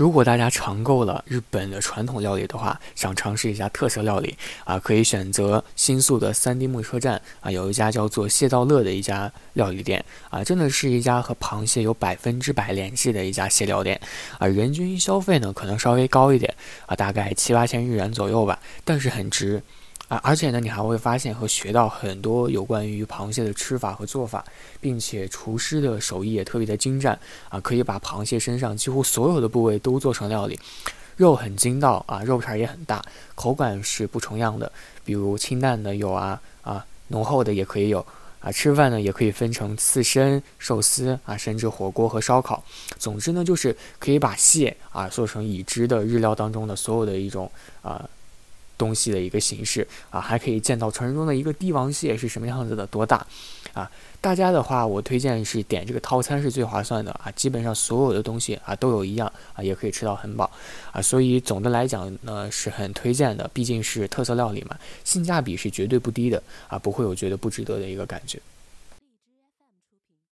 如果大家尝够了日本的传统料理的话，想尝试一下特色料理啊，可以选择新宿的三丁目车站啊，有一家叫做蟹道乐的一家料理店啊，真的是一家和螃蟹有百分之百联系的一家蟹料店啊，人均消费呢可能稍微高一点啊，大概七八千日元左右吧，但是很值。啊，而且呢，你还会发现和学到很多有关于螃蟹的吃法和做法，并且厨师的手艺也特别的精湛啊，可以把螃蟹身上几乎所有的部位都做成料理，肉很筋道啊，肉片也很大，口感是不重样的。比如清淡的有啊啊，浓厚的也可以有啊，吃饭呢也可以分成刺身、寿司啊，甚至火锅和烧烤。总之呢，就是可以把蟹啊做成已知的日料当中的所有的一种啊。东西的一个形式啊，还可以见到传说中的一个帝王蟹是什么样子的，多大啊？大家的话，我推荐是点这个套餐是最划算的啊，基本上所有的东西啊都有一样啊，也可以吃到很饱啊，所以总的来讲呢是很推荐的，毕竟是特色料理嘛，性价比是绝对不低的啊，不会有觉得不值得的一个感觉。